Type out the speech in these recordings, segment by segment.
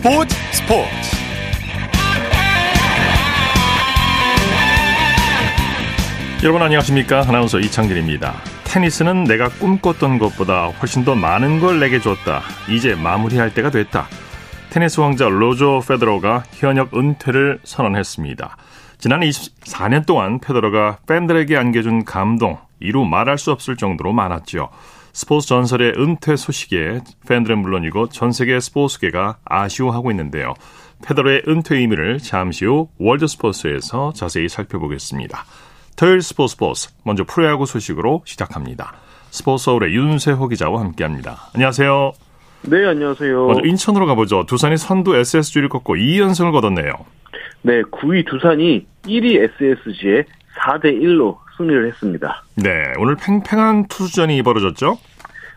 스포츠 스포츠. 여러분 안녕하십니까? 아나운서 이창진입니다. 테니스는 내가 꿈꿨던 것보다 훨씬 더 많은 걸 내게 줬다. 이제 마무리할 때가 됐다. 테니스 왕자 로저 페더러가 현역 은퇴를 선언했습니다. 지난 24년 동안 페더러가 팬들에게 안겨준 감동 이루 말할 수 없을 정도로 많았죠 스포츠 전설의 은퇴 소식에 팬들은 물론이고 전 세계 스포츠계가 아쉬워하고 있는데요. 페더러의 은퇴 의미를 잠시 후 월드 스포츠에서 자세히 살펴보겠습니다. 토요일 스포츠 스포츠 먼저 프로야구 소식으로 시작합니다. 스포츠 서울의 윤세호 기자와 함께합니다. 안녕하세요. 네, 안녕하세요. 먼저 인천으로 가보죠. 두산이 선두 SSG를 꺾고 2연승을 거뒀네요. 네, 9위 두산이 1위 SSG에 4대 1로 승리를 했습니다. 네, 오늘 팽팽한 투수전이 벌어졌죠?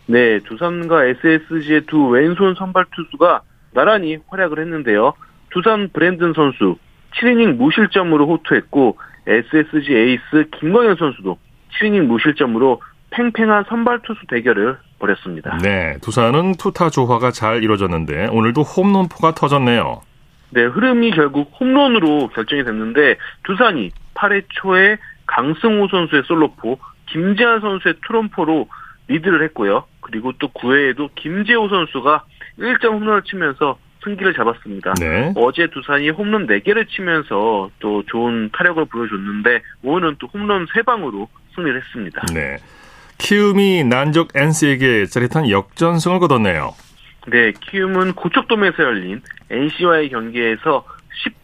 네, 두산과 SSG의 두 왼손 선발 투수가 나란히 활약을 했는데요. 두산 브랜든 선수 7이닝 무실점으로 호투했고 SSG 에이스 김광현 선수도 7이닝 무실점으로 팽팽한 선발 투수 대결을 벌였습니다. 네, 두산은 투타 조화가 잘 이루어졌는데 오늘도 홈런포가 터졌네요. 네, 흐름이 결국 홈런으로 결정이 됐는데 두산이 8회 초에 강승호 선수의 솔로포, 김재환 선수의 트럼포로 리드를 했고요. 그리고 또 9회에도 김재호 선수가 1점 홈런을 치면서 승기를 잡았습니다. 네. 어제 두산이 홈런 4개를 치면서 또 좋은 타력을 보여줬는데 오늘은 또 홈런 3방으로 승리를 했습니다. 네. 키움이 난적 NC에게 짜릿한 역전승을 거뒀네요. 네, 키움은 고척돔에서 열린 NC와의 경기에서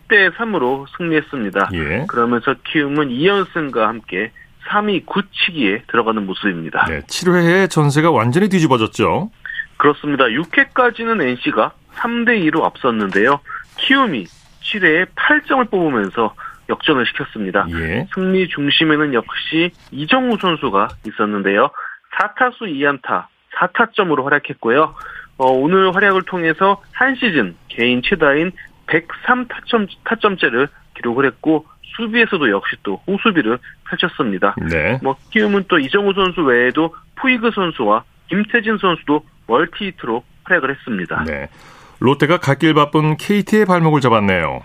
10대 3으로 승리했습니다. 예. 그러면서 키움은 2연승과 함께 3위 굳히기에 들어가는 모습입니다. 네, 7회에 전세가 완전히 뒤집어졌죠. 그렇습니다. 6회까지는 NC가 3대 2로 앞섰는데요. 키움이 7회에 8점을 뽑으면서 역전을 시켰습니다. 예. 승리 중심에는 역시 이정우 선수가 있었는데요. 4타수 2안타, 4타점으로 활약했고요. 어, 오늘 활약을 통해서 한 시즌 개인 최다인 103 타점, 타점째를 기록을 했고 수비에서도 역시 또 호수비를 펼쳤습니다. 네. 뭐 키움은 또 이정우 선수 외에도 푸이그 선수와 김태진 선수도 멀티히트로 활약을 했습니다. 네. 롯데가 갓길 바쁜 KT의 발목을 잡았네요.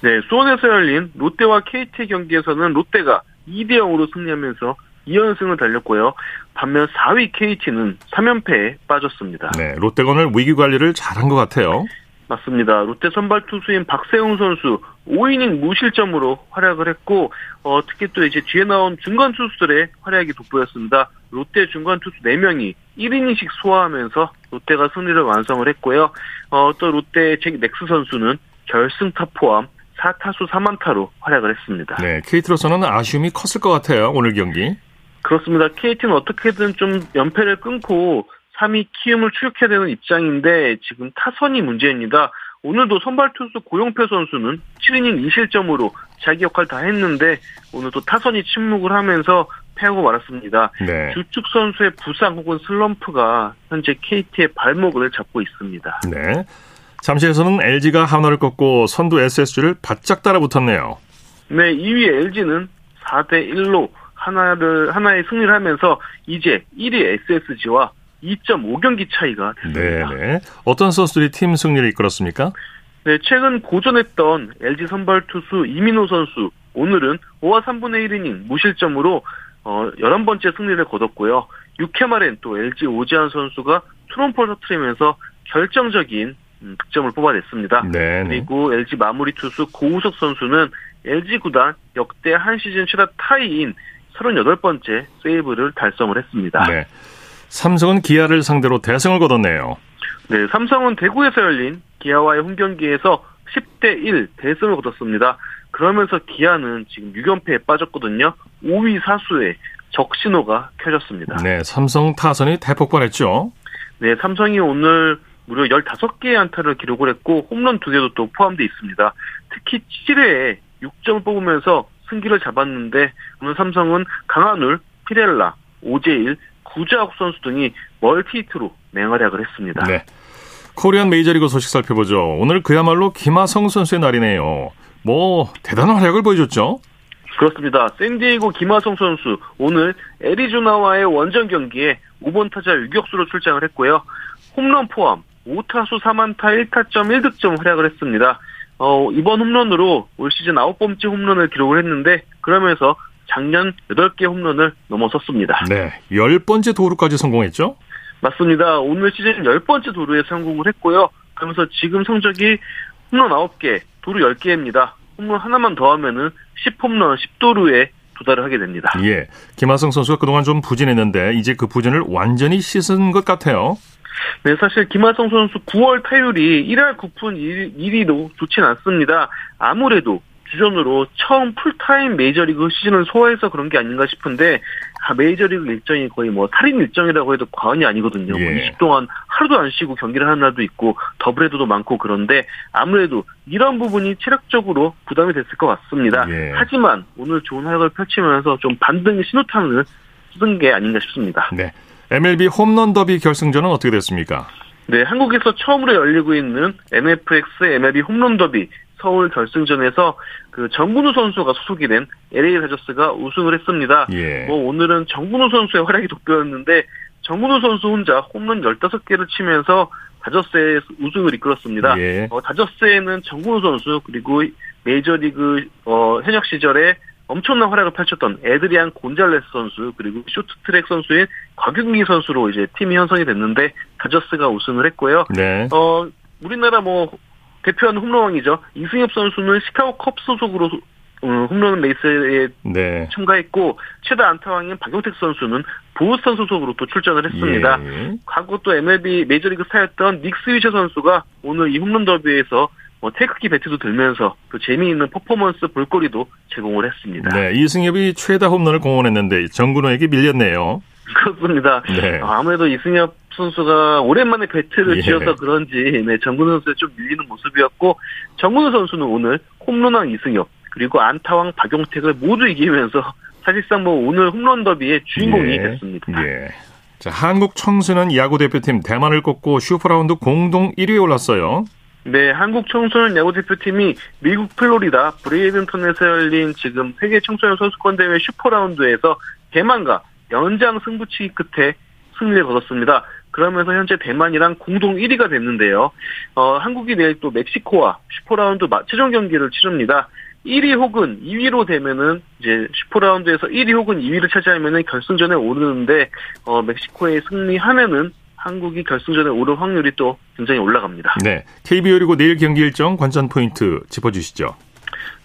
네, 수원에서 열린 롯데와 KT 경기에서는 롯데가 2대 0으로 승리하면서 2연승을 달렸고요. 반면 4위 KT는 3연패에 빠졌습니다. 네, 오늘 위기 관리를 잘한 것 같아요. 맞습니다. 롯데 선발 투수인 박세웅 선수 5이닝 무실점으로 활약을 했고 어, 특히 또 이제 뒤에 나온 중간 투수들의 활약이 돋보였습니다. 롯데 중간 투수 4명이 1이닝씩 소화하면서 롯데가 승리를 완성을 했고요. 어, 또 롯데 잭 넥스 선수는 결승타 포함 4타수 3안타로 활약을 했습니다. 네, KT로서는 아쉬움이 컸을 것 같아요. 오늘 경기. 그렇습니다. KT는 어떻게든 좀 연패를 끊고 3위 키움을 추격해야 되는 입장인데 지금 타선이 문제입니다. 오늘도 선발 투수 고용표 선수는 7이닝 2실점으로 자기 역할 다 했는데 오늘도 타선이 침묵을 하면서 패하고 말았습니다. 네. 주축 선수의 부상 혹은 슬럼프가 현재 KT의 발목을 잡고 있습니다. 네. 잠실에서는 LG가 하나를 꺾고 선두 SSG를 바짝 따라붙었네요. 네, 2위 LG는 4대 1로 하나를 하나의 승리를 하면서 이제 1위 SSG와 2.5경기 차이가 됐습니다. 네, 네. 어떤 선수들이 팀 승리를 이끌었습니까? 네, 최근 고전했던 LG 선발 투수 이민호 선수 오늘은 5와 3분의 1이닝 무실점으로 어, 11번째 승리를 거뒀고요. 6회 말엔 또 LG 오지환 선수가 투런포를 터트리면서 결정적인 음, 득점을 뽑아냈습니다. 네, 네. 그리고 LG 마무리 투수 고우석 선수는 LG 구단 역대 한 시즌 최다 타이인 38번째 세이브를 달성을 했습니다. 네. 삼성은 기아를 상대로 대승을 거뒀네요. 네, 삼성은 대구에서 열린 기아와의 홈 경기에서 10대 1 대승을 거뒀습니다. 그러면서 기아는 지금 6연패에 빠졌거든요. 5위 사수에 적신호가 켜졌습니다. 네, 삼성 타선이 대폭발했죠. 네, 삼성이 오늘 무려 15개의 안타를 기록을 했고 홈런 2개도 또 포함되어 있습니다. 특히 7회에 6점을 뽑으면서 승기를 잡았는데 오늘 삼성은 강한울, 피렐라, 오재일, 구자욱 선수 등이 멀티히트로 맹활약을 했습니다. 네. 코리안 메이저리그 소식 살펴보죠. 오늘 그야말로 김하성 선수의 날이네요. 뭐 대단한 활약을 보여줬죠. 그렇습니다. 샌디에이고 김하성 선수 오늘 애리조나와의 원정 경기에 5번 타자 유격수로 출장을 했고요. 홈런 포함 5타수 4만타 1타점 1득점 활약을 했습니다. 어, 이번 홈런으로 올 시즌 9번째 홈런을 기록을 했는데 그러면서 작년 8개 홈런을 넘어섰습니다. 네, 10번째 도루까지 성공했죠? 맞습니다. 오늘 시즌 10번째 도루에 성공을 했고요. 그러면서 지금 성적이 홈런 9개, 도루 10개입니다. 홈런 하나만 더 하면은 10홈런, 10도루에 도달을 하게 됩니다. 예. 김하성 선수가 그동안 좀 부진했는데 이제 그 부진을 완전히 씻은 것 같아요. 네, 사실 김하성 선수 9월 타율이 1할 9푼 1리로 좋진 않습니다. 아무래도 주전으로 처음 풀타임 메이저리그 시즌을 소화해서 그런 게 아닌가 싶은데 아, 메이저리그 일정이 거의 뭐 살인 일정이라고 해도 과언이 아니거든요. 예. 뭐20 동안 하루도 안 쉬고 경기를 하는 날도 있고 더블헤더도 많고 그런데 아무래도 이런 부분이 체력적으로 부담이 됐을 것 같습니다. 예. 하지만 오늘 좋은 활약을 펼치면서 좀 반등의 신호탄을 쓰는 게 아닌가 싶습니다. 네. MLB 홈런 더비 결승전은 어떻게 됐습니까? 네, 한국에서 처음으로 열리고 있는 NFX MLB 홈런 더비 서울 결승전에서 그 정근우 선수가 소속이 된 LA 다저스가 우승을 했습니다. 예. 뭐 오늘은 정근우 선수의 활약이 돋보였는데 정근우 선수 혼자 홈런 15개를 치면서 다저스의 우승을 이끌었습니다. 예. 어, 다저스에는 정근우 선수 그리고 메이저리그 어, 현역 시절에 엄청난 활약을 펼쳤던 에드리안 곤잘레스 선수 그리고 쇼트트랙 선수인 곽윤기 선수로 이제 팀이 형성이 됐는데 다저스가 우승을 했고요. 네. 어 우리나라 뭐 대표하는 홈런왕이죠. 이승엽 선수는 시카고 컵스 소속으로 어, 홈런 레이스에 네. 참가했고 최다 안타왕인 박용택 선수는 보스턴 소속으로 또 출전을 했습니다. 예. 과거 또 MLB 메이저리그 스타였던 닉 스위셔 선수가 오늘 이 홈런 더비에서 뭐 태극기 배트도 들면서 또 재미있는 퍼포먼스 볼거리도 제공을 했습니다. 네, 이승엽이 최다 홈런을 공언했는데 정근우에게 밀렸네요. 그렇습니다. 네. 아무래도 이승엽 선수가 오랜만에 배트를 예. 쥐어서 그런지 네, 정근우 선수에 좀 밀리는 모습이었고 정근우 선수는 오늘 홈런왕 이승엽 그리고 안타왕 박용택을 모두 이기면서 사실상 뭐 오늘 홈런 더비의 주인공이 예. 됐습니다. 예. 자, 한국 청소년 야구 대표팀 대만을 꺾고 슈퍼라운드 공동 1위에 올랐어요. 네, 한국 청소년 야구 대표팀이 미국 플로리다 브레이든턴에서 열린 지금 세계 청소년 선수권 대회 슈퍼라운드에서 대만과 연장 승부치기 끝에 승리를 거뒀습니다. 그러면서 현재 대만이랑 공동 1위가 됐는데요. 어, 한국이 내일 또 멕시코와 슈퍼라운드 최종 경기를 치릅니다. 1위 혹은 2위로 되면은 이제 슈퍼라운드에서 1위 혹은 2위를 차지하면은 결승전에 오르는데 어, 멕시코에 승리하면은 한국이 결승전에 오를 확률이 또 굉장히 올라갑니다. 네. KBO 그리고 내일 경기 일정 관전 포인트 짚어주시죠.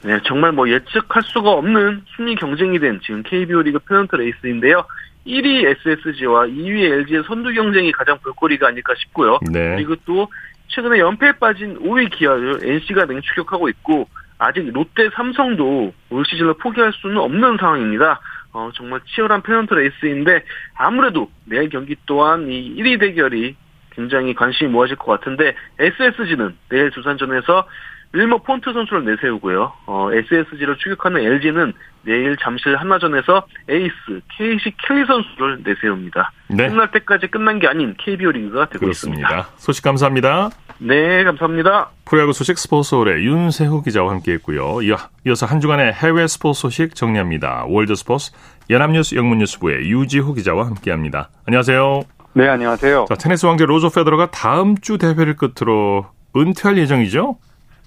네, 정말 뭐 예측할 수가 없는 순위 경쟁이 된 지금 KBO 리그 페넌트 레이스인데요. 1위 SSG와 2위 LG의 선두 경쟁이 가장 볼거리가 아닐까 싶고요. 네. 그리고 또 최근에 연패에 빠진 5위 기아를 NC가 맹추격하고 있고 아직 롯데 삼성도 올 시즌을 포기할 수는 없는 상황입니다. 어, 정말 치열한 페넌트 레이스인데 아무래도 내일 경기 또한 이 1위 대결이 굉장히 관심이 모아질 것 같은데 SSG는 내일 두산전에서 윌머 폰트 선수를 내세우고요. 어, SSG를 추격하는 LG는 내일 잠실 한화전에서 에이스 케이시 켈리 선수를 내세웁니다. 네. 끝날 때까지 끝난 게 아닌 KBO 리그가 되고 그렇습니다. 있습니다. 소식 감사합니다. 네, 감사합니다. 프로야구 소식 스포츠서울의 윤세호 기자와 함께했고요. 이어서 한 주간의 해외 스포츠 소식 정리합니다. 월드 스포츠 연합뉴스 영문뉴스부의 유지호 기자와 함께합니다. 안녕하세요. 네, 안녕하세요. 자, 테니스 왕제 로저 페더러가 다음 주 대회를 끝으로 은퇴할 예정이죠?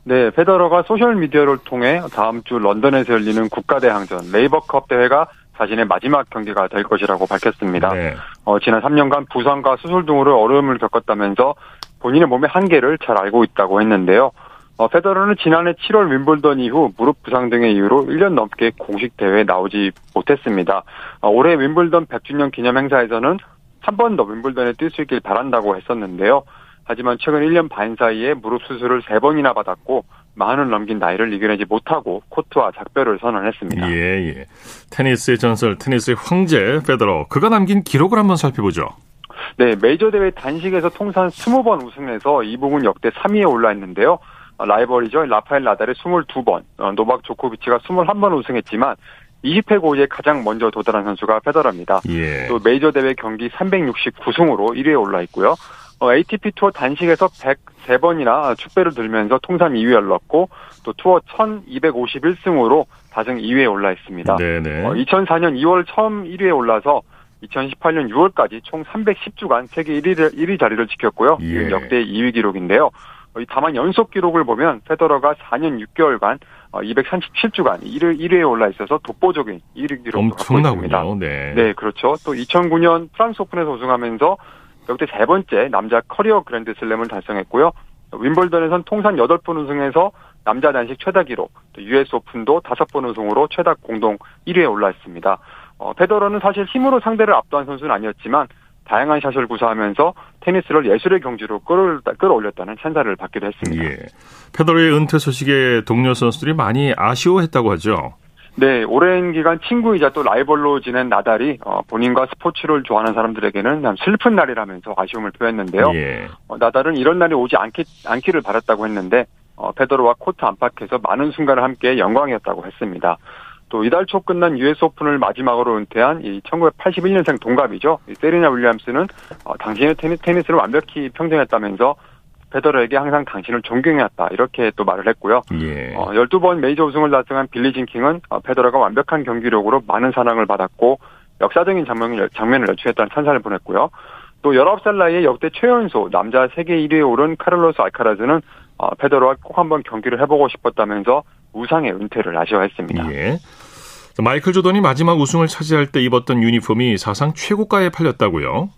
네, 페더러가 소셜미디어를 통해 다음 주 런던에서 열리는 국가대항전 레이버컵 대회가 자신의 마지막 경기가 될 것이라고 밝혔습니다. 네. 어, 지난 3년간 부상과 수술 등으로 어려움을 겪었다면서 본인의 몸의 한계를 잘 알고 있다고 했는데요. 어, 페더러는 지난해 7월 윈블던 이후 무릎 부상 등의 이유로 1년 넘게 공식 대회에 나오지 못했습니다. 어, 올해 윔블던 100주년 기념 행사에서는 한 번 더 윔블던에 뛸 수 있길 바란다고 했었는데요. 하지만 최근 1년 반 사이에 무릎 수술을 3번이나 받았고 마흔을 넘긴 나이를 이겨내지 못하고 코트와 작별을 선언했습니다. 예, 예. 테니스의 전설, 테니스의 황제 페더러. 그가 남긴 기록을 한번 살펴보죠. 네, 메이저 대회 단식에서 통산 20번 우승해서 이 부분 역대 3위에 올라 있는데요. 어, 라이벌이죠. 라파엘 나달의 22번, 어, 노박 조코비치가 21번 우승했지만 20회 고에 가장 먼저 도달한 선수가 페더러입니다. 예. 또 메이저 대회 경기 369승으로 1위에 올라 있고요. 어, ATP 투어 단식에서 103번이나 축배를 들면서 통산 2위에 올랐고 또 투어 1251승으로 다승 2위에 올라 있습니다. 네네. 어, 2004년 2월 처음 1위에 올라서 2018년 6월까지 총 310주간 세계 1위, 1위 자리를 지켰고요. 예. 역대 2위 기록인데요. 다만 연속 기록을 보면 페더러가 4년 6개월간 237주간 어, 1위, 1위에 올라 있어서 독보적인 1위 기록을 갖고 있습니다. 네. 네, 그렇죠. 또 2009년 프랑스 오픈에서 우승하면서 역대 세 번째 남자 커리어 그랜드 슬램을 달성했고요. 윔블던에선 통산 8번 우승해서 남자 단식 최다 기록, 또 US 오픈도 5번 우승으로 최다 공동 1위에 올라 있습니다. 어, 페더러는 사실 힘으로 상대를 압도한 선수는 아니었지만 다양한 샷을 구사하면서 테니스를 예술의 경지로 끌, 끌어올렸다는 찬사를 받기도 했습니다. 예. 페더러의 은퇴 소식에 동료 선수들이 많이 아쉬워했다고 하죠. 네, 오랜 기간 친구이자 또 라이벌로 지낸 나달이 어, 본인과 스포츠를 좋아하는 사람들에게는 슬픈 날이라면서 아쉬움을 표했는데요. 예. 어, 나달은 이런 날이 오지 않기, 않기를 바랐다고 했는데 어, 페더러와 코트 안팎에서 많은 순간을 함께 영광이었다고 했습니다. 또 이달 초 끝난 US 오픈을 마지막으로 은퇴한 이 1981년생 동갑이죠. 이 세리나 윌리엄스는 어, 당신의 테니, 테니스를 완벽히 평정했다면서 페더러에게 항상 당신을 존경해왔다 이렇게 또 말을 했고요. 예. 어, 12번 메이저 우승을 달성한 빌리 진킹은 어, 페더러가 완벽한 경기력으로 많은 사랑을 받았고 역사적인 장면을, 장면을 연출했다는 찬사를 보냈고요. 또 19살 나이에 역대 최연소 남자 세계 1위에 오른 카를로스 알카라즈는 어, 페더러와 꼭 한번 경기를 해보고 싶었다면서 우상의 은퇴를 아쉬워했습니다. 예. 마이클 조던이 마지막 우승을 차지할 때 입었던 유니폼이 사상 최고가에 팔렸다고요?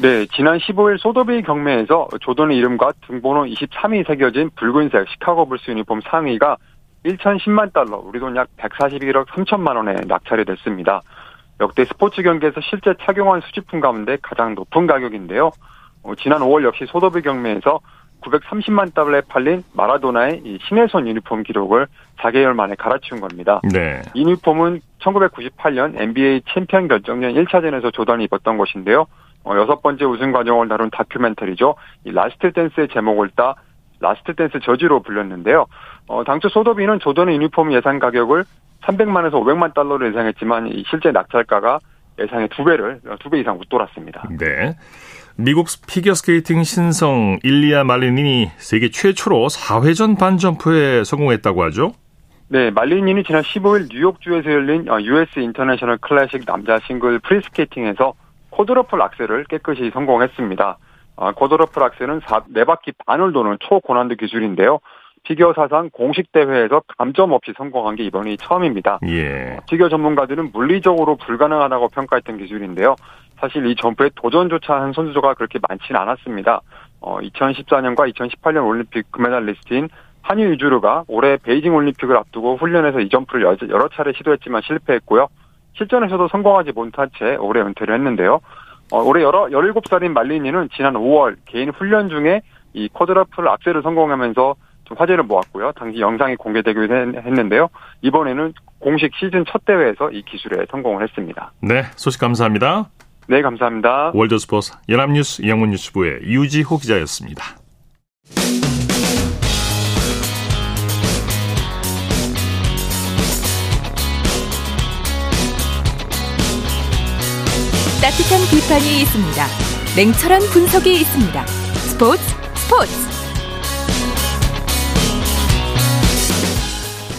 네, 지난 15일 소더비 경매에서 조던의 이름과 등번호 23이 새겨진 붉은색 시카고 불스 유니폼 상의가 1,010만 달러, 우리 돈 약 141억 3천만 원에 낙찰이 됐습니다. 역대 스포츠 경기에서 실제 착용한 수집품 가운데 가장 높은 가격인데요. 어, 지난 5월 역시 소더비 경매에서 930만 달러에 팔린 마라도나의 이 신의 손 유니폼 기록을 4개월 만에 갈아치운 겁니다. 네. 이 유니폼은 1998년 NBA 챔피언 결정전 1차전에서 조던이 입었던 것인데요. 어, 여섯 번째 우승 과정을 다룬 다큐멘터리죠. 더 Last Dance의 제목을 따 Last Dance 저지로 불렸는데요. 어, 당초 소더비는 조던의 유니폼 예상 가격을 300만에서 500만 달러로 예상했지만 실제 낙찰가가 예상의 두 배를 두 배 이상 웃돌았습니다. 네. 미국 피겨 스케이팅 신성 일리아 말리닌이 세계 최초로 4회전 반 점프에 성공했다고 하죠? 네, 말리닌이 지난 15일 뉴욕주에서 열린 US 인터내셔널 클래식 남자 싱글 프리스케이팅에서 코드러플 악셀을 깨끗이 성공했습니다. 아, 코드러플 악셀은 4, 4바퀴 반을 도는 초고난도 기술인데요. 피겨 사상 공식 대회에서 감점 없이 성공한 게 이번이 처음입니다. 예. 피겨 전문가들은 물리적으로 불가능하다고 평가했던 기술인데요. 사실 이 점프에 도전조차 한 선수가 그렇게 많지는 않았습니다. 어, 2014년과 2018년 올림픽 금메달리스트인 한유 유주르가 올해 베이징 올림픽을 앞두고 훈련에서 이 점프를 여러 차례 시도했지만 실패했고요. 실전에서도 성공하지 못한 채 올해 은퇴를 했는데요. 어, 올해 여러, 17살인 말리니는 지난 5월 개인 훈련 중에 이 쿼드라플 악셀을 성공하면서 좀 화제를 모았고요. 당시 영상이 공개되기도 했는데요. 이번에는 공식 시즌 첫 대회에서 이 기술에 성공을 했습니다. 네, 소식 감사합니다. 네, 감사합니다. 월드스포스 연합뉴스 영문뉴스부의 유지호 기자였습니다. 따뜻한 비판이 있습니다. 냉철한 분석이 있습니다. 스포츠 스포츠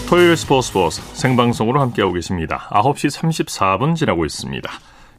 토요일 스포츠 스포츠 생방송으로 함께하고 계십니다. 9시 34분 지나고 있습니다.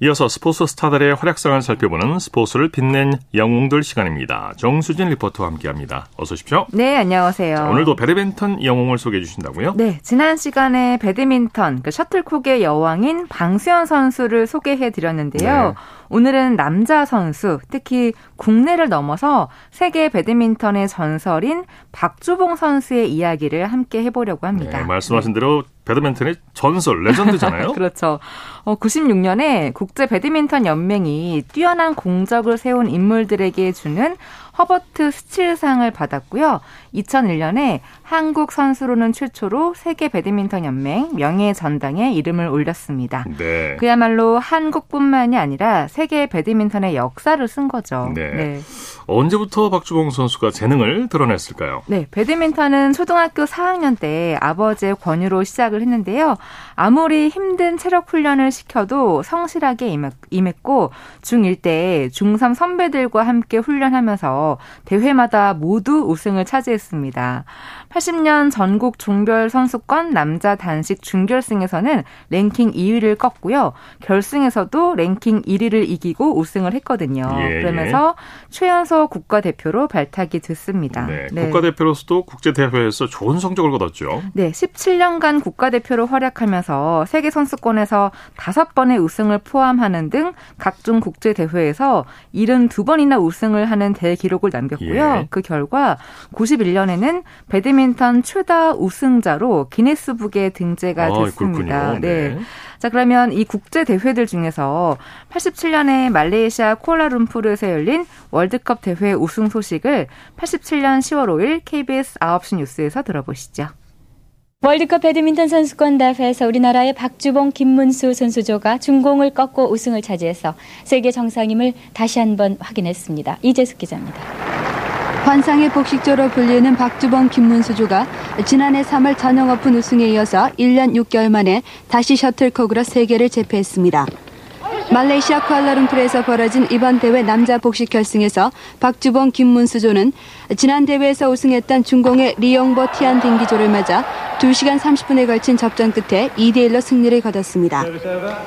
이어서 스포츠 스타들의 활약상을 살펴보는 스포츠를 빛낸 영웅들 시간입니다. 정수진 리포터와 함께합니다. 어서 오십시오. 네, 안녕하세요. 자, 오늘도 배드민턴 영웅을 소개해 주신다고요? 네, 지난 시간에 배드민턴 그 셔틀콕의 여왕인 방수현 선수를 소개해 드렸는데요. 네. 오늘은 남자 선수, 특히 국내를 넘어서 세계 배드민턴의 전설인 박주봉 선수의 이야기를 함께 해보려고 합니다. 네, 말씀하신 네. 대로 배드민턴의 전설, 레전드잖아요. 그렇죠. 어, 96년에 국제 배드민턴 연맹이 뛰어난 공적을 세운 인물들에게 주는 허버트 스틸상을 받았고요. 2001년에 한국 선수로는 최초로 세계 배드민턴 연맹 명예 전당에 이름을 올렸습니다. 네. 그야말로 한국뿐만이 아니라 세계 배드민턴의 역사를 쓴 거죠. 네. 네. 언제부터 박주봉 선수가 재능을 드러냈을까요? 네, 배드민턴은 초등학교 4학년 때 아버지의 권유로 시작을 했는데요. 아무리 힘든 체력 훈련을 시켜도 성실하게 임했고 중1 때 중3 선배들과 함께 훈련하면서 하면서 대회마다 모두 우승을 차지했습니다. 80년 전국 종별 선수권 남자 단식 준결승에서는 랭킹 2위를 꺾고요. 결승에서도 랭킹 1위를 이기고 우승을 했거든요. 예, 예. 그러면서 예. 최연소 국가대표로 발탁이 됐습니다. 네, 네. 국가대표로서도 국제대회에서 좋은 성적을 거뒀죠. 네, 17년간 국가대표로 활약하면서 세계 선수권에서 5번의 우승을 포함하는 등 각종 국제대회에서 72번이나 우승을 하는 대기록을 남겼고요. 예. 그 결과 91년에는 배드민 배드민턴 최다 우승자로 기네스북에 등재가 아, 됐습니다. 아, 네. 네. 자, 그러면 이 국제 대회들 중에서 87년에 말레이시아 쿠알라룸푸르에서 열린 월드컵 대회 우승 소식을 87년 10월 5일 KBS 9시 뉴스에서 들어보시죠. 월드컵 배드민턴 선수권 대회에서 우리나라의 박주봉, 김문수 선수조가 중공을 꺾고 우승을 차지해서 세계 정상임을 다시 한번 확인했습니다. 이재숙 기자입니다. 환상의 복식조로 불리는 박주범 김문수조가 지난해 3월 전형 오픈 우승에 이어서 1년 6개월 만에 다시 셔틀콕으로 세계를 제패했습니다. 말레이시아 쿠알라룸푸르에서 벌어진 이번 대회 남자 복식 결승에서 박주봉 김문수조는 지난 대회에서 우승했던 중공의 리용보 티안 빙이조를 맞아 2시간 30분에 걸친 접전 끝에 2대1로 승리를 거뒀습니다.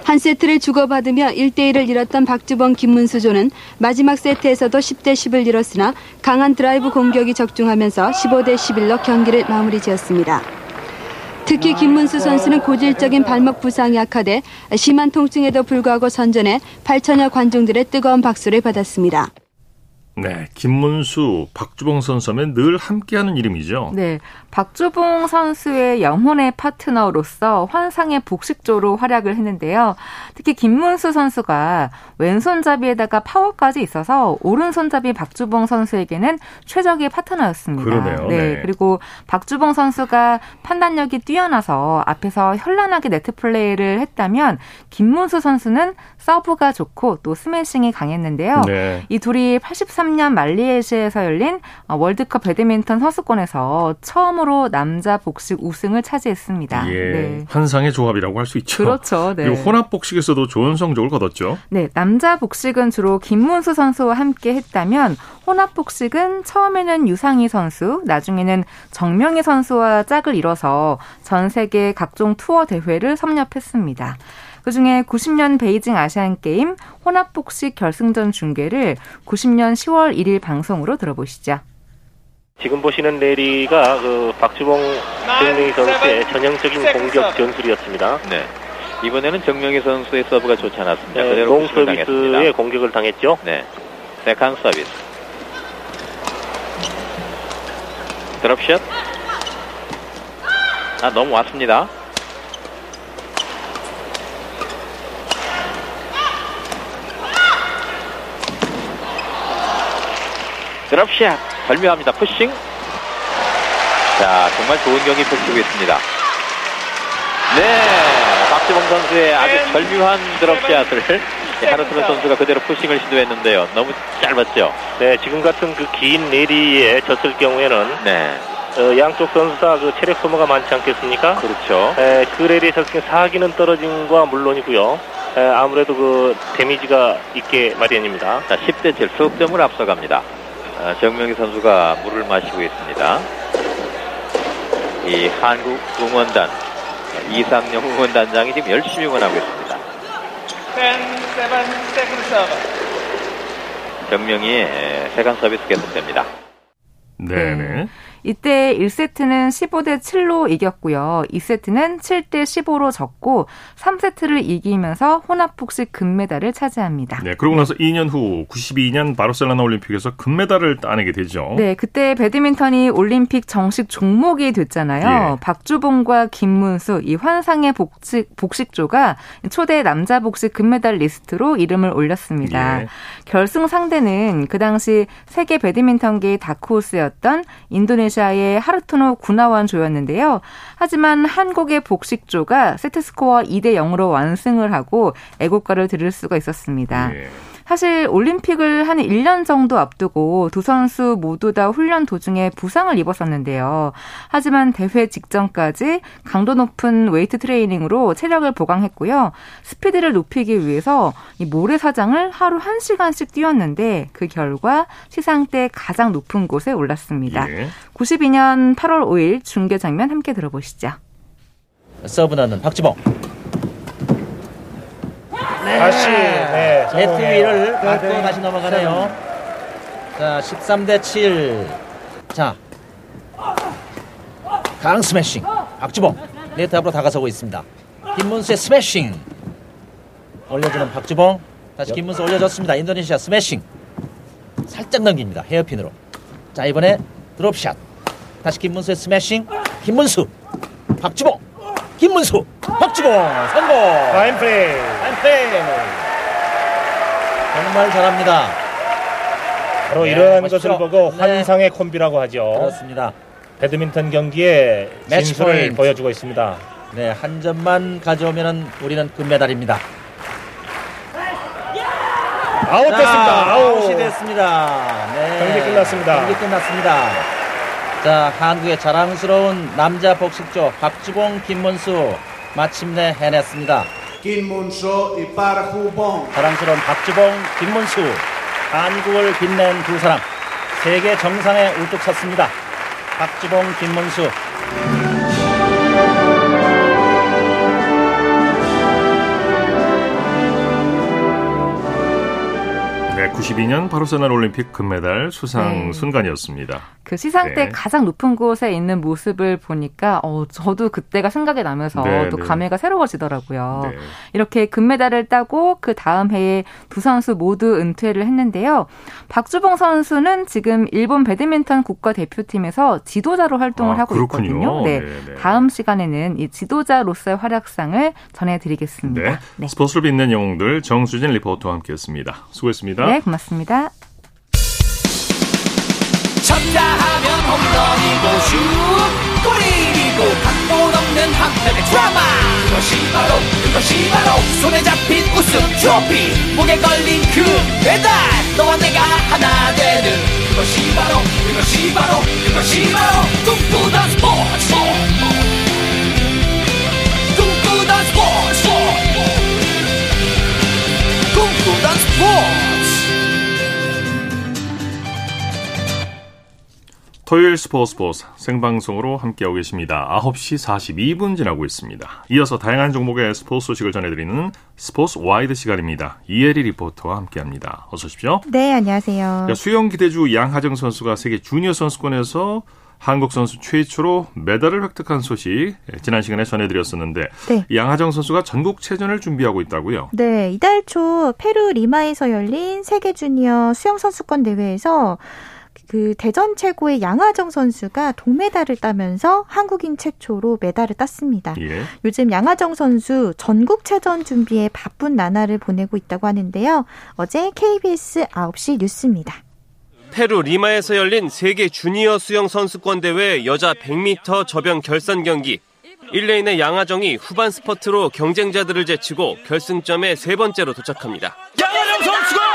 한 세트를 주고받으며 1대1을 이뤘던 박주봉 김문수조는 마지막 세트에서도 10대 10을 이뤘으나 강한 드라이브 공격이 적중하면서 15대 11로 경기를 마무리 지었습니다. 특히 김문수 선수는 고질적인 발목 부상이 악화돼 심한 통증에도 불구하고 선전해 8천여 관중들의 뜨거운 박수를 받았습니다. 네, 김문수, 박주봉 선수면 늘 함께하는 이름이죠. 네, 박주봉 선수의 영혼의 파트너로서 환상의 복식조로 활약을 했는데요. 특히 김문수 선수가 왼손잡이에다가 파워까지 있어서 오른손잡이 박주봉 선수에게는 최적의 파트너였습니다. 그러네요. 네, 네. 그리고 박주봉 선수가 판단력이 뛰어나서 앞에서 현란하게 네트 플레이를 했다면 김문수 선수는 서브가 좋고 또 스매싱이 강했는데요. 네. 이 둘이 83년 말리에시에서 열린 월드컵 배드민턴 선수권에서 처음으로 남자 복식 우승을 차지했습니다. 예, 네. 환상의 조합이라고 할 수 있죠. 그렇죠. 네. 혼합 복식에서도 좋은 성적을 거뒀죠. 네, 남자 복식은 주로 김문수 선수와 함께 했다면 혼합 복식은 처음에는 유상희 선수, 나중에는 정명희 선수와 짝을 이뤄서 전 세계 각종 투어 대회를 섭렵했습니다. 그중에 90년 베이징 아시안 게임 혼합복식 결승전 중계를 90년 10월 1일 방송으로 들어보시죠. 지금 보시는 랠리가 그 박주봉 정명희 선수의 전형적인 공격 전술이었습니다. 네. 이번에는 정명희 선수의 서브가 좋지 않았습니다. 네, 롱 서비스의 공격을 당했죠. 네. second 서비스. 드롭샷. 아, 너무 왔습니다. 드랍샷 절묘합니다. 푸싱. 자 정말 좋은 경기 펼치고 있습니다. 네 박지봉 선수의 아주 절묘한 드랍샷을 하르트론 선수가 그대로 푸싱을 시도했는데요. 너무 짧았죠. 네 지금 같은 그긴 내리에 졌을 경우에는 네. 어, 양쪽 선수 다그 체력 소모가 많지 않겠습니까? 그렇죠. 에, 그 레리에 졌을 사기는 떨어진 거 물론이고요. 에, 아무래도 그 데미지가 있게 마련입니다. 자, 10대 7 수업점을 앞서갑니다. 아, 정명희 선수가 물을 마시고 있습니다. 이 한국 응원단 이상영 응원단장이 지금 열심히 응원하고 있습니다. 정명희 세간 서비스 계속됩니다. 네네. 이때 1세트는 15대 7로 이겼고요. 2세트는 7대 15로 졌고 3세트를 이기면서 혼합복식 금메달을 차지합니다. 네, 그러고 나서 2년 후 92년 바르셀로나 올림픽에서 금메달을 따내게 되죠. 네, 그때 배드민턴이 올림픽 정식 종목이 됐잖아요. 예. 박주봉과 김문수 이 환상의 복식 복식조가 초대 남자 복식 금메달리스트로 이름을 올렸습니다. 예. 결승 상대는 그 당시 세계 배드민턴계 다크호스였던 인도네시아 인도네시아의 하르토노 구나완 조였는데요. 하지만 한국의 복식조가 세트스코어 2대 0으로 완승을 하고 애국가를 들을 수가 있었습니다. 네. 사실 올림픽을 한 1년 정도 앞두고 두 선수 모두 다 훈련 도중에 부상을 입었었는데요. 하지만 대회 직전까지 강도 높은 웨이트 트레이닝으로 체력을 보강했고요. 스피드를 높이기 위해서 이 모래사장을 하루 1시간씩 뛰었는데 그 결과 시상대 가장 높은 곳에 올랐습니다. 예. 92년 8월 5일 중계 장면 함께 들어보시죠. 서브 넣는 박주봉. 네. 다시 네, 네트 위를 맞고 다시 넘어가네요. 자, 13 대 7. 자. 강 스매싱. 박주봉. 네트 앞으로 다가서고 있습니다. 김문수의 스매싱. 올려주는 박주봉. 다시 김문수 올려줬습니다. 인도네시아 스매싱. 살짝 넘깁니다. 헤어핀으로. 자, 이번에 드롭샷. 다시 김문수의 스매싱. 김문수. 박주봉. 김문수. 박주봉. 성공. 파인 플레이. 플레이. 정말 잘합니다. 바로 네, 이러한 것을 보고 네. 환상의 콤비라고 하죠. 그렇습니다. 배드민턴 경기에 진수를 포인트. 보여주고 있습니다. 네, 한 점만 가져오면 우리는 금메달입니다. 아웃됐습니다. 아웃 이 됐습니다. 네. 경기 끝났습니다. 경기 끝났습니다. 자, 한국의 자랑스러운 남자 복식조 박주봉, 김문수 마침내 해냈습니다. 김문수, 박주봉. 자랑스러운 박주봉, 김문수. 한국을 빛낸 두 사람. 세계 정상에 우뚝 섰습니다. 박주봉, 김문수. 네, 92년 바르셀로나 올림픽 금메달 수상 네. 순간이었습니다. 그 시상 때 네. 가장 높은 곳에 있는 모습을 보니까 어 저도 그때가 생각이 나면서 네, 또 네. 감회가 새로워지더라고요. 네. 이렇게 금메달을 따고 그 다음 해에 두 선수 모두 은퇴를 했는데요. 박주봉 선수는 지금 일본 배드민턴 국가 대표팀에서 지도자로 활동을 아, 하고 그렇군요. 있거든요. 네. 네. 다음 시간에는 이 지도자로서의 활약상을 전해드리겠습니다. 네. 스포츠를 빛낸 영웅들 정수진 리포터와 함께했습니다. 수고했습니다. 네, 고맙습니다. 쳤다 하면 홈런이고 슛 골이고 각본 없는 한편의 드라마. 그것이 바로 그것이 바로 손에 잡힌 우승 트로피. 목에 걸린 그 배달 너와 내가 하나 되는. 그것이 바로 그것이 바로 그것이 바로 꿈꾸던 스포츠 토요일 스포츠 스포츠 생방송으로 함께하고 계십니다. 9시 42분 지나고 있습니다. 이어서 다양한 종목의 스포츠 소식을 전해드리는 스포츠 와이드 시간입니다. 이혜리 리포터와 함께합니다. 어서 오십시오. 네, 안녕하세요. 수영 기대주 양하정 선수가 세계 주니어 선수권에서 한국 선수 최초로 메달을 획득한 소식 지난 시간에 전해드렸었는데 네. 양하정 선수가 전국체전을 준비하고 있다고요? 네, 이달 초 페루 리마에서 열린 세계 주니어 수영 선수권 대회에서 그 대전 최고의 양하정 선수가 동메달을 따면서 한국인 최초로 메달을 땄습니다. 예. 요즘 양하정 선수 전국체전 준비에 바쁜 나날을 보내고 있다고 하는데요. 어제 KBS 9시 뉴스입니다. 페루 리마에서 열린 세계 주니어 수영 선수권 대회 여자 100m 접영 결선 경기 1레인의 양하정이 후반 스퍼트로 경쟁자들을 제치고 결승점에 세 번째로 도착합니다. 양하정 선수가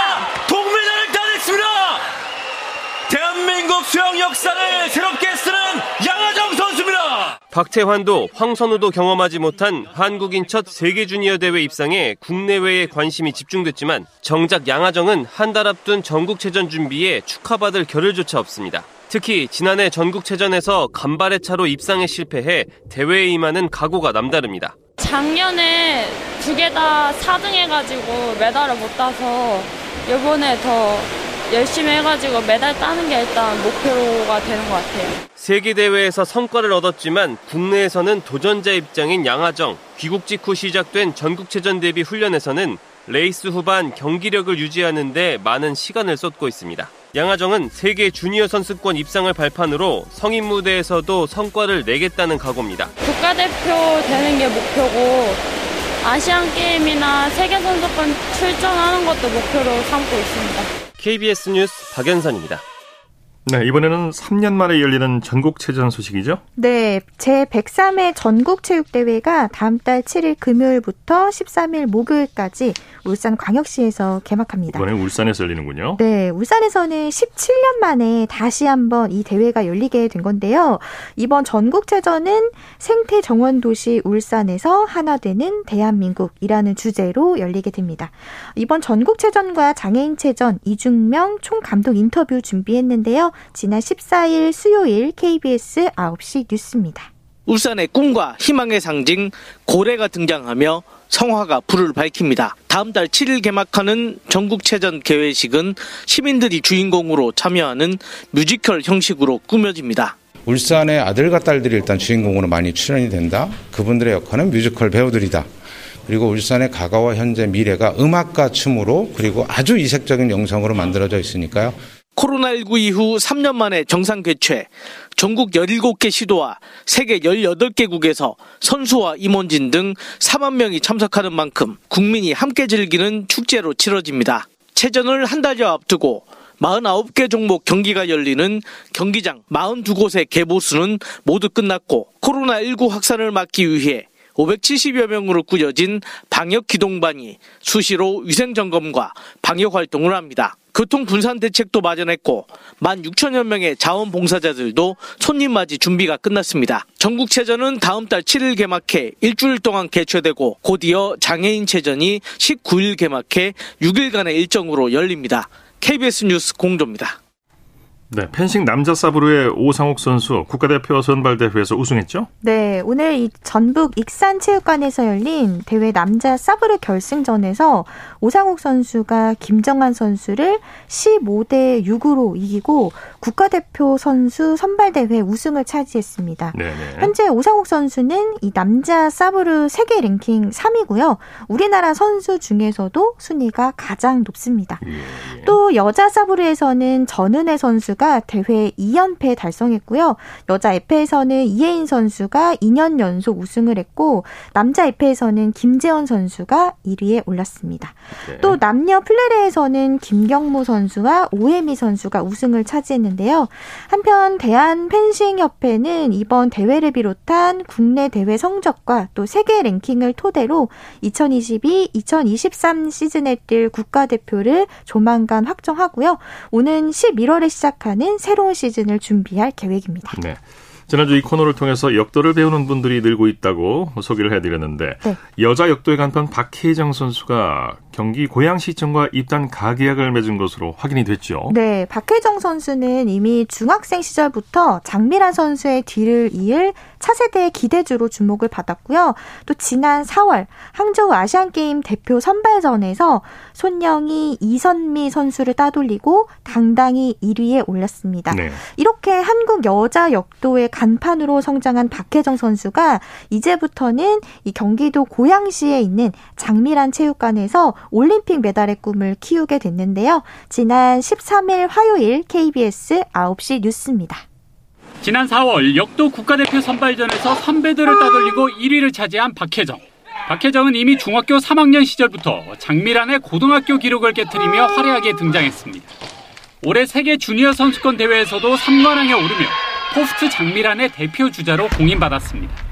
한민국 수영 역사를 새롭게 쓰는 양하정 선수입니다. 박태환도 황선우도 경험하지 못한 한국인 첫 세계 주니어 대회 입상에 국내외에 관심이 집중됐지만 정작 양하정은 한 달 앞둔 전국체전 준비에 축하받을 겨를조차 없습니다. 특히 지난해 전국체전에서 간발의 차로 입상에 실패해 대회에 임하는 각오가 남다릅니다. 작년에 두 개 다 4등 해가지고 메달을 못 따서 이번에 더 열심히 해가지고 메달 따는 게 일단 목표가 되는 것 같아요. 세계 대회에서 성과를 얻었지만 국내에서는 도전자 입장인 양하정 귀국 직후 시작된 전국체전 대비 훈련에서는 레이스 후반 경기력을 유지하는 데 많은 시간을 쏟고 있습니다. 양하정은 세계 주니어 선수권 입상을 발판으로 성인 무대에서도 성과를 내겠다는 각오입니다. 국가대표 되는 게 목표고 아시안 게임이나 세계 선수권 출전하는 것도 목표로 삼고 있습니다. KBS 뉴스 박연선입니다. 네, 이번에는 3년 만에 열리는 전국체전 소식이죠? 네, 제103회 전국체육대회가 다음 달 7일 금요일부터 13일 목요일까지 울산 광역시에서 개막합니다. 이번에 울산에서 열리는군요. 네, 울산에서는 17년 만에 다시 한번 이 대회가 열리게 된 건데요. 이번 전국체전은 생태 정원도시 울산에서 하나 되는 대한민국이라는 주제로 열리게 됩니다. 이번 전국체전과 장애인체전 이중명 총감독 인터뷰 준비했는데요. 지난 14일 수요일 KBS 9시 뉴스입니다. 울산의 꿈과 희망의 상징 고래가 등장하며 성화가 불을 밝힙니다. 다음 달 7일 개막하는 전국체전 개회식은 시민들이 주인공으로 참여하는 뮤지컬 형식으로 꾸며집니다. 울산의 아들과 딸들이 일단 주인공으로 많이 출연이 된다. 그분들의 역할은 뮤지컬 배우들이다. 그리고 울산의 과거와 현재 미래가 음악과 춤으로 그리고 아주 이색적인 영상으로 만들어져 있으니까요. 코로나19 이후 3년 만에 정상 개최, 전국 17개 시도와 세계 18개국에서 선수와 임원진 등 4만 명이 참석하는 만큼 국민이 함께 즐기는 축제로 치러집니다. 체전을 한 달여 앞두고 49개 종목 경기가 열리는 경기장 42곳의 개보수는 모두 끝났고 코로나19 확산을 막기 위해 570여 명으로 꾸려진 방역 기동반이 수시로 위생 점검과 방역 활동을 합니다. 교통 분산 대책도 마련했고 1만 6천여 명의 자원봉사자들도 손님 맞이 준비가 끝났습니다. 전국체전은 다음 달 7일 개막해 일주일 동안 개최되고 곧이어 장애인체전이 19일 개막해 6일간의 일정으로 열립니다. KBS 뉴스 공조입니다. 네, 펜싱 남자 사브르의 오상욱 선수 국가대표 선발대회에서 우승했죠? 네, 오늘 이 전북 익산체육관에서 열린 대회 남자 사브르 결승전에서 오상욱 선수가 김정한 선수를 15대 6으로 이기고 국가대표 선수 선발대회 우승을 차지했습니다. 네네. 현재 오상욱 선수는 이 남자 사브르 세계 랭킹 3위고요. 우리나라 선수 중에서도 순위가 가장 높습니다. 예, 예. 또 여자 사브르에서는 전은혜 선수 선수가 대회 2연패 달성했고요. 여자 에페에서는 이혜인 선수가 2년 연속 우승을 했고 남자 에페에서는 김재원 선수가 1위에 올랐습니다. 네. 또 남녀 플레레에서는 김경모 선수와 오혜미 선수가 우승을 차지했는데요. 한편 대한 펜싱 협회는 이번 대회를 비롯한 국내 대회 성적과 또 세계 랭킹을 토대로 2022-2023 시즌에 뛸 국가대표를 조만간 확정하고요. 오는 11월에 시작한 시작하는 새로운 시즌을 준비할 계획입니다. 네. 지난주 이 코너를 통해서 역도를 배우는 분들이 늘고 있다고 소개를 해드렸는데 네. 여자 역도의 간판 박혜정 선수가 경기 고양시청과 입단 가계약을 맺은 것으로 확인이 됐죠. 네, 박혜정 선수는 이미 중학생 시절부터 장미란 선수의 뒤를 이을 차세대 기대주로 주목을 받았고요. 또 지난 4월 항저우 아시안게임 대표 선발전에서 손영이 이선미 선수를 따돌리고 당당히 1위에 올랐습니다. 네. 이렇게 한국 여자 역도의 간판으로 성장한 박혜정 선수가 이제부터는 이 경기도 고양시에 있는 장미란 체육관에서 올림픽 메달의 꿈을 키우게 됐는데요. 지난 13일 화요일 KBS 9시 뉴스입니다. 지난 4월 역도 국가대표 선발전에서 선배들을 따돌리고 1위를 차지한 박혜정. 박혜정은 이미 중학교 3학년 시절부터 장미란의 고등학교 기록을 깨뜨리며 화려하게 등장했습니다. 올해 세계 주니어 선수권 대회에서도 3관왕에 오르며 포스트 장미란의 대표 주자로 공인받았습니다.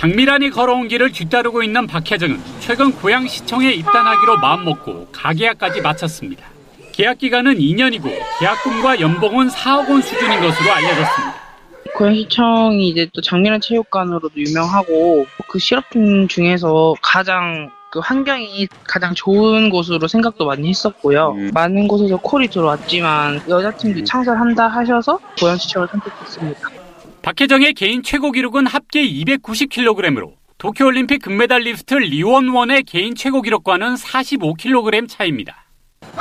장미란이 걸어온 길을 뒤따르고 있는 박혜정은 최근 고양시청에 입단하기로 마음먹고 가계약까지 마쳤습니다. 계약 기간은 2년이고 계약금과 연봉은 4억 원 수준인 것으로 알려졌습니다. 고양시청이 이제 또 장미란 체육관으로도 유명하고 그 실업팀 중에서 가장 그 환경이 가장 좋은 곳으로 생각도 많이 했었고요. 음. 많은 곳에서 콜이 들어왔지만 여자팀도 창설한다 하셔서 고양시청을 선택했습니다. 박혜정의 개인 최고 기록은 합계 290kg으로 도쿄올림픽 금메달리스트 리원원의 개인 최고 기록과는 45kg 차이입니다.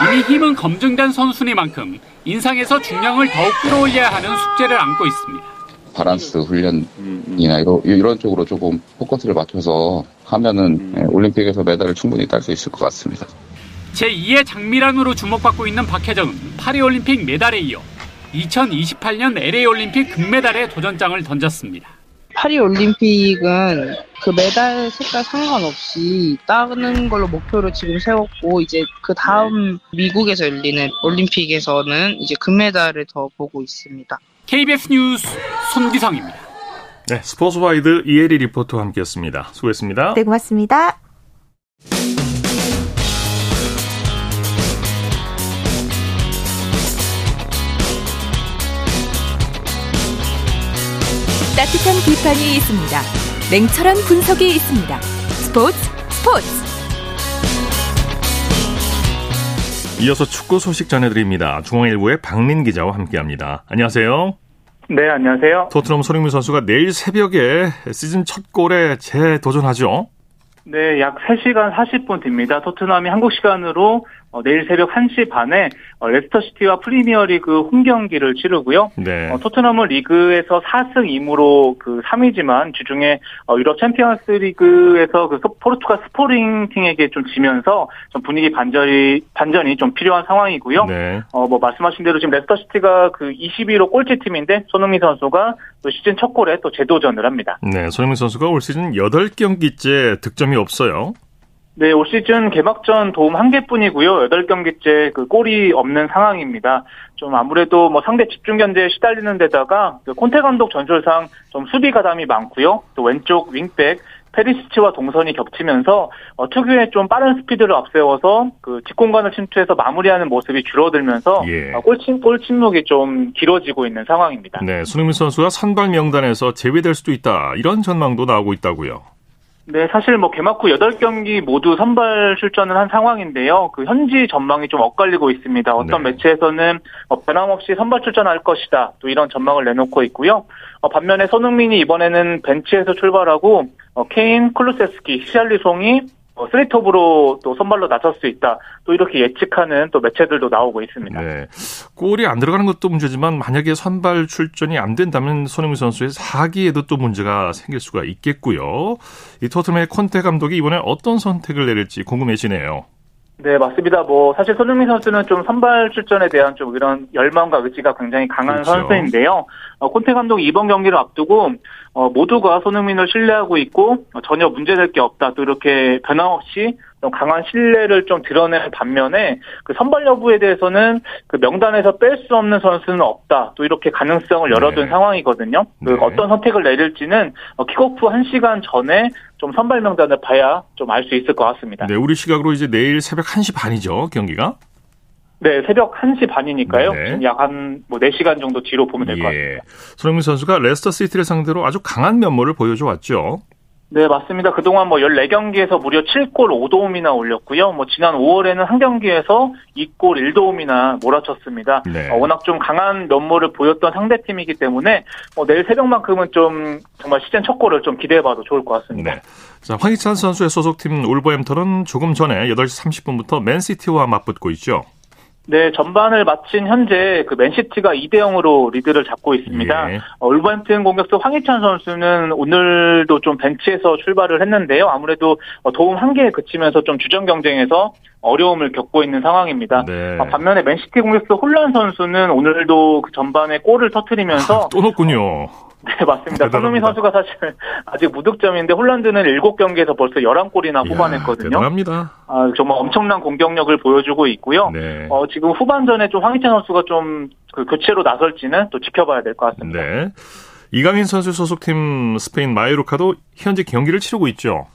이미 힘은 검증된 선수니만큼 인상에서 중량을 더욱 끌어올려야 하는 숙제를 안고 있습니다. 바란스 훈련이나 이런, 쪽으로 조금 포커스를 맞춰서 하면은 예, 올림픽에서 메달을 충분히 딸 수 있을 것 같습니다. 제2의 장미란으로 주목받고 있는 박혜정은 파리올림픽 메달에 이어 2028년 LA 올림픽 금메달에 도전장을 던졌습니다. 파리 올림픽은 그 메달 색깔 상관없이 따는 걸로 목표로 지금 세웠고 이제 그 다음 미국에서 열리는 올림픽에서는 이제 금메달을 더 보고 있습니다. KBS 뉴스 손기성입니다. 네, 스포츠와이드 이혜리 리포터와 함께했습니다. 수고했습니다. 네, 고맙습니다. 따뜻한 비판이 있습니다. 냉철한 분석이 있습니다. 스포츠 스포츠 이어서 축구 소식 전해드립니다. 중앙일보의 박민 기자와 함께합니다. 안녕하세요. 네, 안녕하세요. 토트넘 손흥민 선수가 내일 새벽에 시즌 첫 골에 재도전하죠. 네, 약 3시간 40분 뒵니다. 토트넘이 한국 시간으로 어, 내일 새벽 1시 반에 어, 레스터시티와 프리미어리그 홈 경기를 치르고요. 네. 어, 토트넘은 리그에서 4승 2무로 그 3위지만 주중에 어, 유럽 챔피언스 리그에서 그 포르투갈 스포르팅에게 좀 지면서 좀 분위기 반전이 반전이 좀 필요한 상황이고요. 네. 어, 뭐 말씀하신 대로 지금 레스터시티가 그 20위로 꼴찌 팀인데 손흥민 선수가 또 시즌 첫 골에 또 재도전을 합니다. 네, 손흥민 선수가 올 시즌 8경기째 득점이 없어요. 네, 올 시즌 개막전 도움 한 개뿐이고요. 8경기째 그 골이 없는 상황입니다. 좀 아무래도 뭐 상대 집중 견제에 시달리는 데다가 그 콘테 감독 전술상 좀 수비 가담이 많고요. 또 왼쪽 윙백 페리시치와 동선이 겹치면서 어, 특유의 좀 빠른 스피드를 앞세워서 그 뒷공간을 침투해서 마무리하는 모습이 줄어들면서 예. 어, 골침 골 침묵이 좀 길어지고 있는 상황입니다. 네, 손흥민 선수가 선발 명단에서 제외될 수도 있다. 이런 전망도 나오고 있다고요. 네, 사실 뭐 개막 후 8경기 모두 선발 출전을 한 상황인데요. 그 현지 전망이 좀 엇갈리고 있습니다. 어떤 네. 매체에서는 어, 변함없이 선발 출전할 것이다. 또 이런 전망을 내놓고 있고요. 어, 반면에 손흥민이 이번에는 벤치에서 출발하고 어, 케인, 클루세스키, 히샬리송이 어, 스리톱으로 또 선발로 나설 수 있다. 또 이렇게 예측하는 또 매체들도 나오고 있습니다. 네. 골이 안 들어가는 것도 문제지만 만약에 선발 출전이 안 된다면 손흥민 선수의 사기에도 또 문제가 생길 수가 있겠고요. 이 토트넘의 콘테 감독이 이번에 어떤 선택을 내릴지 궁금해지네요. 네, 맞습니다. 뭐 사실 손흥민 선수는 좀 선발 출전에 대한 좀 이런 열망과 의지가 굉장히 강한 그렇죠. 선수인데요. 어, 콘테 감독이 이번 경기를 앞두고 어, 모두가 손흥민을 신뢰하고 있고 어, 전혀 문제될 게 없다. 또 이렇게 변함없이 좀 강한 신뢰를 좀 드러내는 반면에 그 선발 여부에 대해서는 그 명단에서 뺄 수 없는 선수는 없다. 또 이렇게 가능성을 열어둔 네. 상황이거든요. 그 네. 어떤 선택을 내릴지는 어, 킥오프 1시간 전에 좀 선발 명단을 봐야 좀 알 수 있을 것 같습니다. 네, 우리 시각으로 이제 내일 새벽 1시 반이죠, 경기가. 네, 새벽 1시 반이니까요. 네. 약한 뭐 4시간 정도 뒤로 보면 될것 같습니다. 예. 손흥민 선수가 레스터 시티를 상대로 아주 강한 면모를 보여줘 왔죠. 네, 맞습니다. 그동안 뭐 14경기에서 무려 7골 5도움이나 올렸고요. 뭐 지난 5월에는 한 경기에서 2골 1도움이나 몰아쳤습니다. 네. 어, 워낙 좀 강한 면모를 보였던 상대팀이기 때문에 어, 내일 새벽만큼은 좀 정말 시즌 첫 골을 좀 기대해 봐도 좋을 것 같습니다. 네. 자, 황희찬 선수의 소속팀 울버햄턴은 조금 전에 8시 30분부터 맨시티와 맞붙고 있죠. 네, 전반을 마친 현재 그 맨시티가 2대 0으로 리드를 잡고 있습니다. 예. 어, 울버햄튼 공격수 황희찬 선수는 오늘도 좀 벤치에서 출발을 했는데요. 아무래도 어, 도움 한 개에 그치면서 좀 주전 경쟁에서 어려움을 겪고 있는 상황입니다. 네. 어, 반면에 맨시티 공격수 홀란 선수는 오늘도 그 전반에 골을 터트리면서 또 넣군요. 네, 맞습니다. 대단합니다. 손흥민 선수가 사실 아직 무득점인데 홀란드는 7경기에서 벌써 11골이나 뽑아냈거든요. 대단합니다. 아, 정말 엄청난 공격력을 보여주고 있고요. 네. 어, 지금 후반전에 좀 황희찬 선수가 좀 그 교체로 나설지는 또 지켜봐야 될 것 같습니다. 네. 이강인 선수 소속팀 스페인 마요르카도 현재 경기를 치르고 있죠.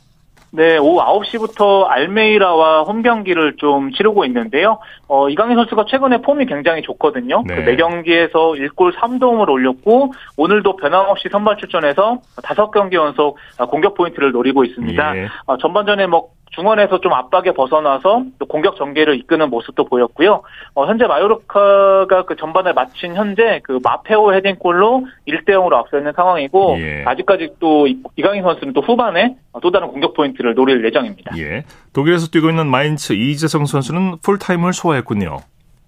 네, 오후 9시부터 알메이라와 홈 경기를 좀 치르고 있는데요. 어, 이강인 선수가 최근에 폼이 굉장히 좋거든요. 네. 그 4경기에서 1골 3도움을 올렸고 오늘도 변함없이 선발 출전해서 5경기 연속 공격 포인트를 노리고 있습니다. 예. 어, 전반전에 뭐 중원에서 좀 압박에 벗어나서 또 공격 전개를 이끄는 모습도 보였고요. 어, 현재 마요르카가 그 전반을 마친 현재 그 마페오 헤딩골로 1대 0으로 앞서 있는 상황이고 예. 아직까지 또 이- 이강인 선수는 또 후반에 또 다른 공격 포인트를 노릴 예정입니다. 예. 독일에서 뛰고 있는 마인츠 이재성 선수는 풀타임을 소화했군요.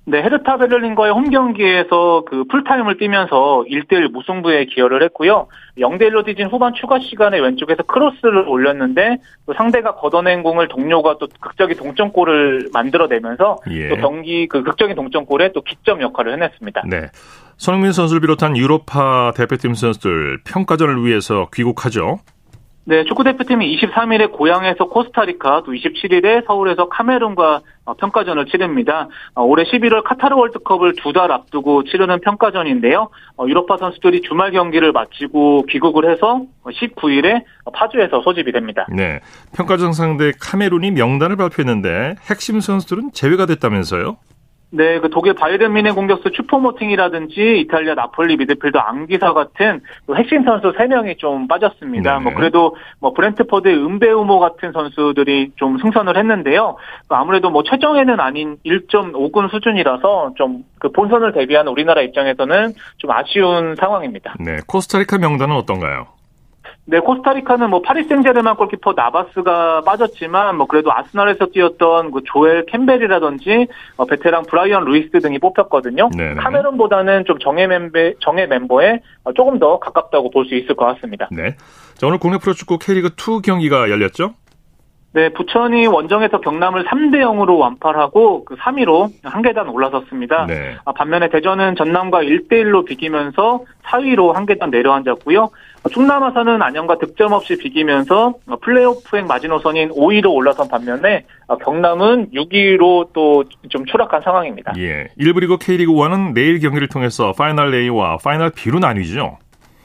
네, 헤르타 베를린과의 홈 경기에서 그 풀타임을 뛰면서 1대1 무승부에 기여를 했고요. 0대1로 뒤진 후반 추가 시간에 왼쪽에서 크로스를 올렸는데 또 상대가 걷어낸 공을 동료가 또 극적인 동점골을 만들어내면서 예. 또 경기 그 극적인 동점골에 또 기점 역할을 해냈습니다. 네. 손흥민 선수를 비롯한 유럽파 대표팀 선수들 평가전을 위해서 귀국하죠. 네, 축구대표팀이 23일에 고향에서 코스타리카, 또 27일에 서울에서 카메룬과 어, 평가전을 치릅니다. 어, 올해 11월 카타르 월드컵을 두 달 앞두고 치르는 평가전인데요. 어, 유로파 선수들이 주말 경기를 마치고 귀국을 해서 19일에 파주에서 소집이 됩니다. 네, 평가전 상대 카메룬이 명단을 발표했는데 핵심 선수들은 제외가 됐다면서요? 네, 그 독일 미네 공격수 슈퍼모팅이라든지 이탈리아 나폴리 미드필더 앙기사 같은 핵심 선수 3명이 좀 빠졌습니다. 네. 뭐 그래도 뭐 브렌트포드의 음베우모 같은 선수들이 좀 승선을 했는데요. 아무래도 뭐 최정예는 아닌 1.5군 수준이라서 좀 그 본선을 대비한 우리나라 입장에서는 좀 아쉬운 상황입니다. 네, 코스타리카 명단은 어떤가요? 네, 코스타리카는 뭐 파리 생제르맹 골키퍼 나바스가 빠졌지만 뭐 그래도 아스날에서 뛰었던 그 조엘 캠벨이라든지 어, 베테랑 브라이언 루이스 등이 뽑혔거든요. 네네. 카메룬보다는 좀 정예 멤버 정예 멤버에 어, 조금 더 가깝다고 볼 수 있을 것 같습니다. 네. 자, 오늘 국내 프로축구 K리그 2 경기가 열렸죠? 네, 부천이 원정에서 경남을 3대 0으로 완파하고 그 3위로 한 계단 올라섰습니다. 네. 아, 반면에 대전은 전남과 1대 1로 비기면서 4위로 한 계단 내려앉았고요. 충남 아산은 안양과 득점 없이 비기면서 플레이오프행 마지노선인 5위로 올라선 반면에 경남은 6위로 또 좀 추락한 상황입니다. 예. 1부 리그 K리그 1은 내일 경기를 통해서 파이널 A와 파이널 B로 나뉘죠.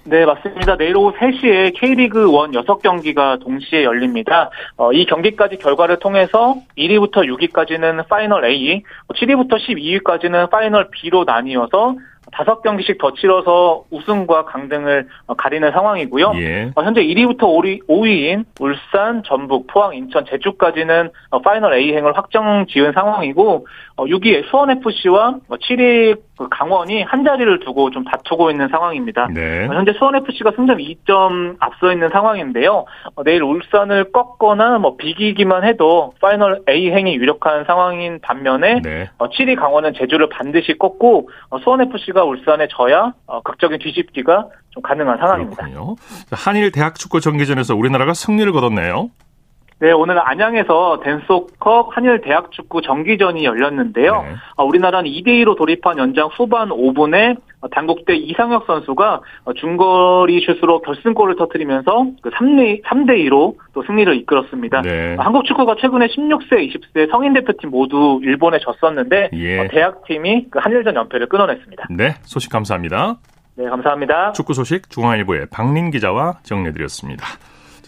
네, 맞습니다. 내일 오후 3시에 K리그 1 6경기가 동시에 열립니다. 어, 이 경기까지 결과를 통해서 1위부터 6위까지는 파이널 A, 7위부터 12위까지는 파이널 B로 나뉘어서 다섯 경기씩 더 치러서 우승과 강등을 가리는 상황이고요. 예. 어, 현재 1위부터 5위, 5위 인 울산, 전북, 포항, 인천, 제주까지는 어, 파이널 A행을 확정 지은 상황이고 6위 어, 수원FC와 7위 그 강원이 한 자리를 두고 좀 다투고 있는 상황입니다. 네. 현재 수원FC가 승점 2점 앞서 있는 상황인데요. 내일 울산을 꺾거나 뭐 비기기만 해도 파이널 A행이 유력한 상황인 반면에 네. 7위 강원은 제주를 반드시 꺾고 수원FC가 서울과 울산에 져야 어, 극적인 뒤집기가 좀 가능한 상황입니다. 그렇군요. 한일 대학 축구 정기전에서 우리나라가 승리를 거뒀네요. 네, 오늘 안양에서 덴소컵 한일 대학 축구 정기전이 열렸는데요. 네. 어, 우리나라는 2대2로 돌입한 연장 후반 5분에 단국대 이상혁 선수가 중거리 슛으로 결승골을 터뜨리면서 3대, 3대2로 또 승리를 이끌었습니다. 네. 한국 축구가 최근에 16세, 20세 성인 대표팀 모두 일본에 졌었는데 예. 어, 대학팀이 그 한일전 연패를 끊어냈습니다. 네, 소식 감사합니다. 네, 감사합니다. 축구 소식 중앙일보의 박린 기자와 정리해드렸습니다.